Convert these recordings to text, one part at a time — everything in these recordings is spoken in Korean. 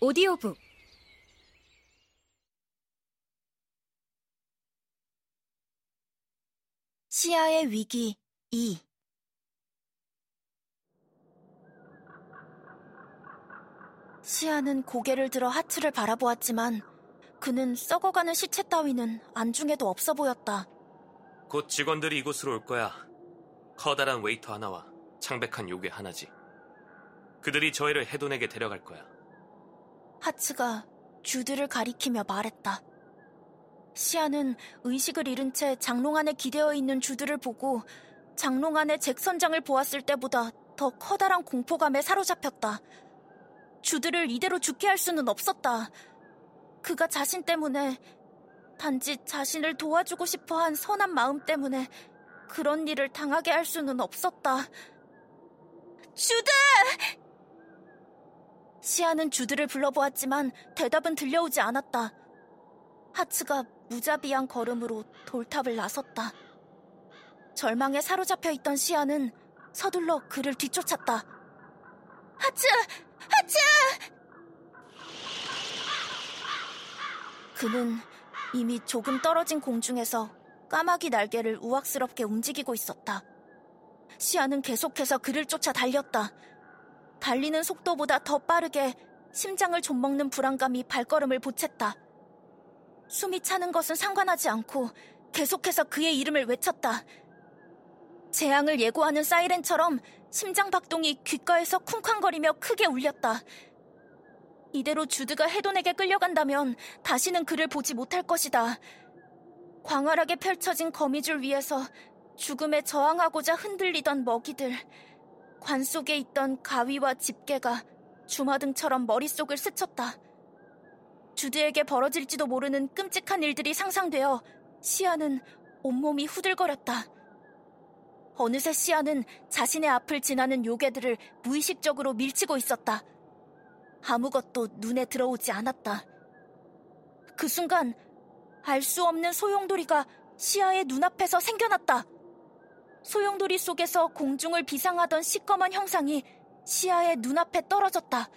오디오북 시야의 위기 2 시아는 고개를 들어 하트를 바라보았지만 그는 썩어가는 시체 따위는 안중에도 없어 보였다. 곧 직원들이 이곳으로 올 거야. 커다란 웨이터 하나와 창백한 요괴 하나지. 그들이 저희를 해돈에게 데려갈 거야. 하츠가 주드를 가리키며 말했다. 시아는 의식을 잃은 채 장롱 안에 기대어 있는 주드를 보고 장롱 안에 잭 선장을 보았을 때보다 더 커다란 공포감에 사로잡혔다. 주드를 이대로 죽게 할 수는 없었다. 그가 자신 때문에 단지 자신을 도와주고 싶어 한 선한 마음 때문에 그런 일을 당하게 할 수는 없었다. 주드! 시아는 주드를 불러보았지만 대답은 들려오지 않았다. 하츠가 무자비한 걸음으로 돌탑을 나섰다. 절망에 사로잡혀 있던 시아는 서둘러 그를 뒤쫓았다. 하츠! 하츠! 그는 이미 조금 떨어진 공중에서 까마귀 날개를 우악스럽게 움직이고 있었다. 시아는 계속해서 그를 쫓아 달렸다. 달리는 속도보다 더 빠르게 심장을 좀먹는 불안감이 발걸음을 보챘다. 숨이 차는 것은 상관하지 않고 계속해서 그의 이름을 외쳤다. 재앙을 예고하는 사이렌처럼 심장 박동이 귓가에서 쿵쾅거리며 크게 울렸다. 이대로 주드가 해돈에게 끌려간다면 다시는 그를 보지 못할 것이다. 광활하게 펼쳐진 거미줄 위에서 죽음에 저항하고자 흔들리던 먹이들, 관 속에 있던 가위와 집게가 주마등처럼 머릿속을 스쳤다. 주드에게 벌어질지도 모르는 끔찍한 일들이 상상되어 시아는 온몸이 후들거렸다. 어느새 시아는 자신의 앞을 지나는 요괴들을 무의식적으로 밀치고 있었다. 아무것도 눈에 들어오지 않았다. 그 순간 알 수 없는 소용돌이가 시아의 눈앞에서 생겨났다. 소용돌이 속에서 공중을 비상하던 시꺼먼 형상이 시아의 눈앞에 떨어졌다.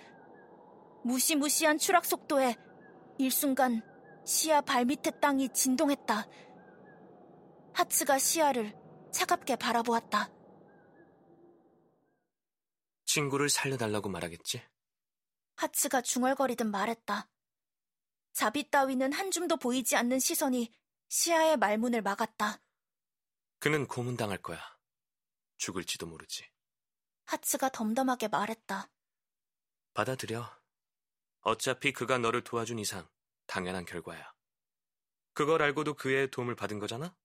무시무시한 추락 속도에 일순간 시아 발밑의 땅이 진동했다. 하츠가 시아를 차갑게 바라보았다. 친구를 살려달라고 말하겠지? 하츠가 중얼거리듯 말했다. 자비 따위는 한 줌도 보이지 않는 시선이 시아의 말문을 막았다. 그는 고문당할 거야. 죽을지도 모르지. 하츠가 덤덤하게 말했다. 받아들여. 어차피 그가 너를 도와준 이상 당연한 결과야. 그걸 알고도 그의 도움을 받은 거잖아?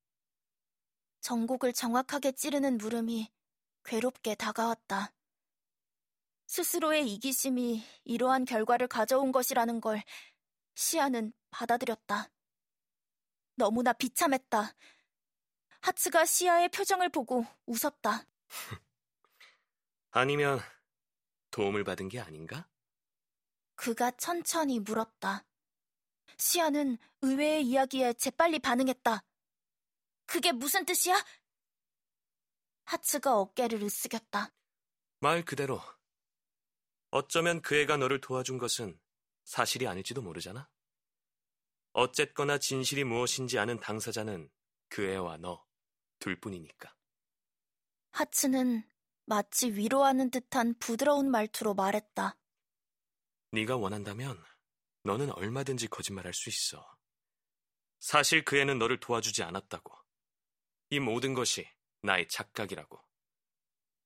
전곡을 정확하게 찌르는 물음이 괴롭게 다가왔다. 스스로의 이기심이 이러한 결과를 가져온 것이라는 걸 시아는 받아들였다. 너무나 비참했다. 하츠가 시아의 표정을 보고 웃었다. 아니면 도움을 받은 게 아닌가? 그가 천천히 물었다. 시아는 의외의 이야기에 재빨리 반응했다. 그게 무슨 뜻이야? 하츠가 어깨를 으쓱였다. 말 그대로. 어쩌면 그 애가 너를 도와준 것은 사실이 아닐지도 모르잖아. 어쨌거나 진실이 무엇인지 아는 당사자는 그 애와 너 둘 뿐이니까. 하츠는 마치 위로하는 듯한 부드러운 말투로 말했다. 네가 원한다면 너는 얼마든지 거짓말할 수 있어. 사실 그 애는 너를 도와주지 않았다고. 이 모든 것이 나의 착각이라고.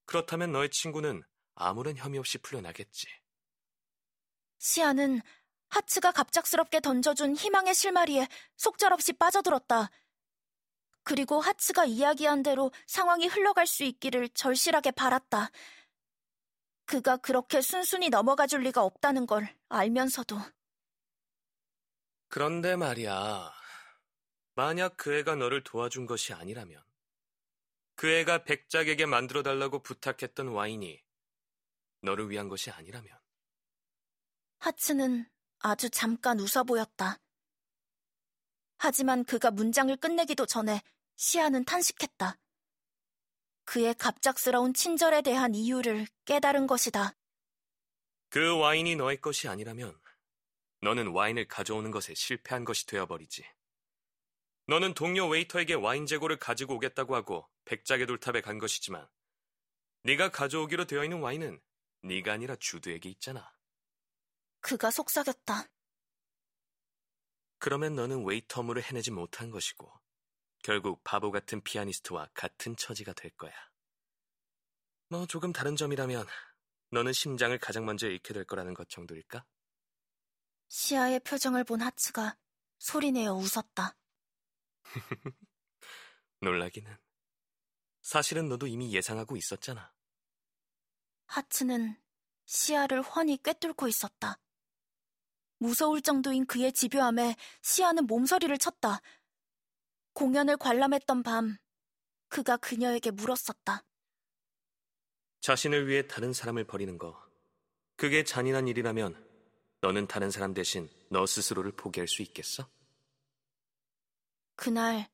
그렇다면 너의 친구는 아무런 혐의 없이 풀려나겠지. 시아는 하츠가 갑작스럽게 던져준 희망의 실마리에 속절없이 빠져들었다. 그리고 하츠가 이야기한 대로 상황이 흘러갈 수 있기를 절실하게 바랐다. 그가 그렇게 순순히 넘어가 줄 리가 없다는 걸 알면서도. 그런데 말이야. 만약 그 애가 너를 도와준 것이 아니라면, 그 애가 백작에게 만들어 달라고 부탁했던 와인이 너를 위한 것이 아니라면. 하츠는 아주 잠깐 웃어 보였다. 하지만 그가 문장을 끝내기도 전에 시아는 탄식했다. 그의 갑작스러운 친절에 대한 이유를 깨달은 것이다. 그 와인이 너의 것이 아니라면 너는 와인을 가져오는 것에 실패한 것이 되어버리지. 너는 동료 웨이터에게 와인 재고를 가지고 오겠다고 하고 백작의 돌탑에 간 것이지만 네가 가져오기로 되어 있는 와인은 네가 아니라 주드에게 있잖아. 그가 속삭였다. 그러면 너는 웨이터 업무를 해내지 못한 것이고 결국 바보 같은 피아니스트와 같은 처지가 될 거야. 뭐 조금 다른 점이라면 너는 심장을 가장 먼저 잃게 될 거라는 것 정도일까? 시아의 표정을 본 하츠가 소리내어 웃었다. 놀라기는. 사실은 너도 이미 예상하고 있었잖아. 하츠는 시아를 훤히 꿰뚫고 있었다. 무서울 정도인 그의 집요함에 시아는 몸서리를 쳤다. 공연을 관람했던 밤, 그가 그녀에게 물었었다. 자신을 위해 다른 사람을 버리는 거, 그게 잔인한 일이라면 너는 다른 사람 대신 너 스스로를 포기할 수 있겠어? 그날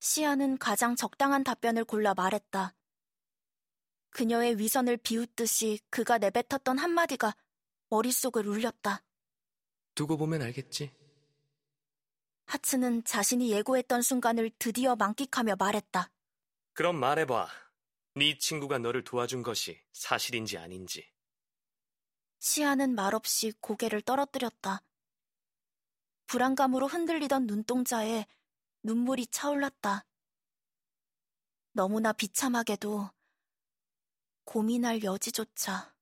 시아는 가장 적당한 답변을 골라 말했다. 그녀의 위선을 비웃듯이 그가 내뱉었던 한마디가 머릿속을 울렸다. 두고 보면 알겠지. 하츠는 자신이 예고했던 순간을 드디어 만끽하며 말했다. 그럼 말해봐. 네 친구가 너를 도와준 것이 사실인지 아닌지. 시아는 말없이 고개를 떨어뜨렸다. 불안감으로 흔들리던 눈동자에 눈물이 차올랐다. 너무나 비참하게도 고민할 여지조차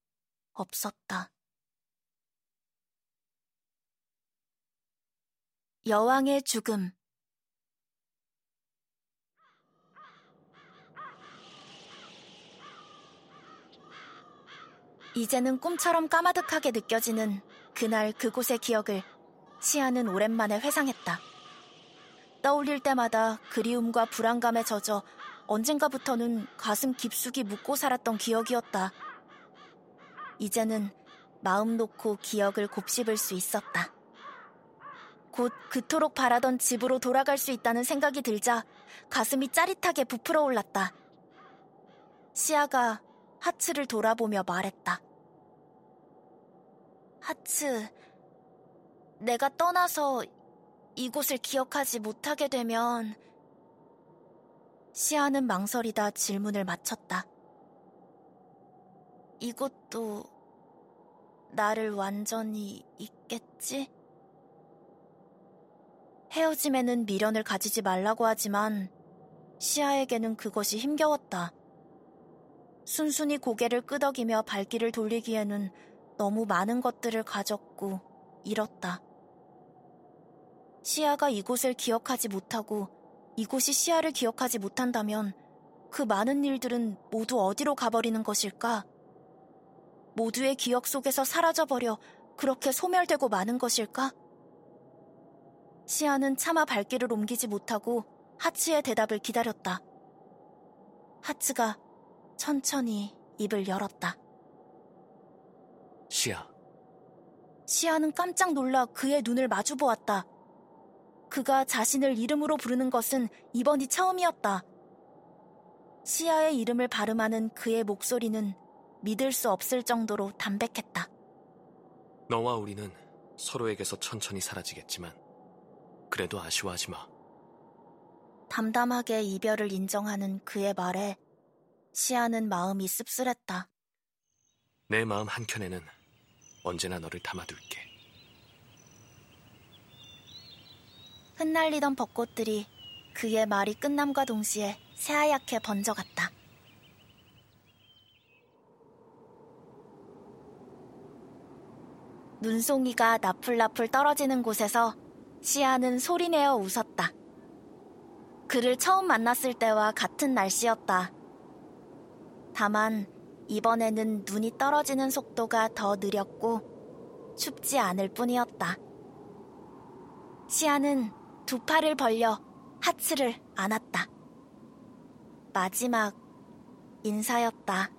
없었다. 여왕의 죽음 이제는 꿈처럼 까마득하게 느껴지는 그날 그곳의 기억을 시아는 오랜만에 회상했다. 떠올릴 때마다 그리움과 불안감에 젖어 언젠가부터는 가슴 깊숙이 묻고 살았던 기억이었다. 이제는 마음 놓고 기억을 곱씹을 수 있었다. 곧 그토록 바라던 집으로 돌아갈 수 있다는 생각이 들자 가슴이 짜릿하게 부풀어 올랐다. 시아가 하츠를 돌아보며 말했다. 하츠, 내가 떠나서 이곳을 기억하지 못하게 되면 시아는 망설이다 질문을 마쳤다. 이곳도 나를 완전히 잊겠지? 헤어짐에는 미련을 가지지 말라고 하지만 시아에게는 그것이 힘겨웠다. 순순히 고개를 끄덕이며 발길을 돌리기에는 너무 많은 것들을 가졌고 잃었다. 시아가 이곳을 기억하지 못하고 이곳이 시아를 기억하지 못한다면 그 많은 일들은 모두 어디로 가버리는 것일까? 모두의 기억 속에서 사라져버려 그렇게 소멸되고 마는 것일까? 시아는 차마 발길을 옮기지 못하고 하츠의 대답을 기다렸다. 하츠가 천천히 입을 열었다. 시아. 시아는 깜짝 놀라 그의 눈을 마주 보았다. 그가 자신을 이름으로 부르는 것은 이번이 처음이었다. 시아의 이름을 발음하는 그의 목소리는 믿을 수 없을 정도로 담백했다. 너와 우리는 서로에게서 천천히 사라지겠지만, 그래도 아쉬워하지 마. 담담하게 이별을 인정하는 그의 말에 시아는 마음이 씁쓸했다. 내 마음 한켠에는 언제나 너를 담아둘게. 흩날리던 벚꽃들이 그의 말이 끝남과 동시에 새하얗게 번져갔다. 눈송이가 나풀나풀 떨어지는 곳에서 시아는 소리내어 웃었다. 그를 처음 만났을 때와 같은 날씨였다. 다만 이번에는 눈이 떨어지는 속도가 더 느렸고 춥지 않을 뿐이었다. 시아는 두 팔을 벌려 하츠를 안았다. 마지막 인사였다.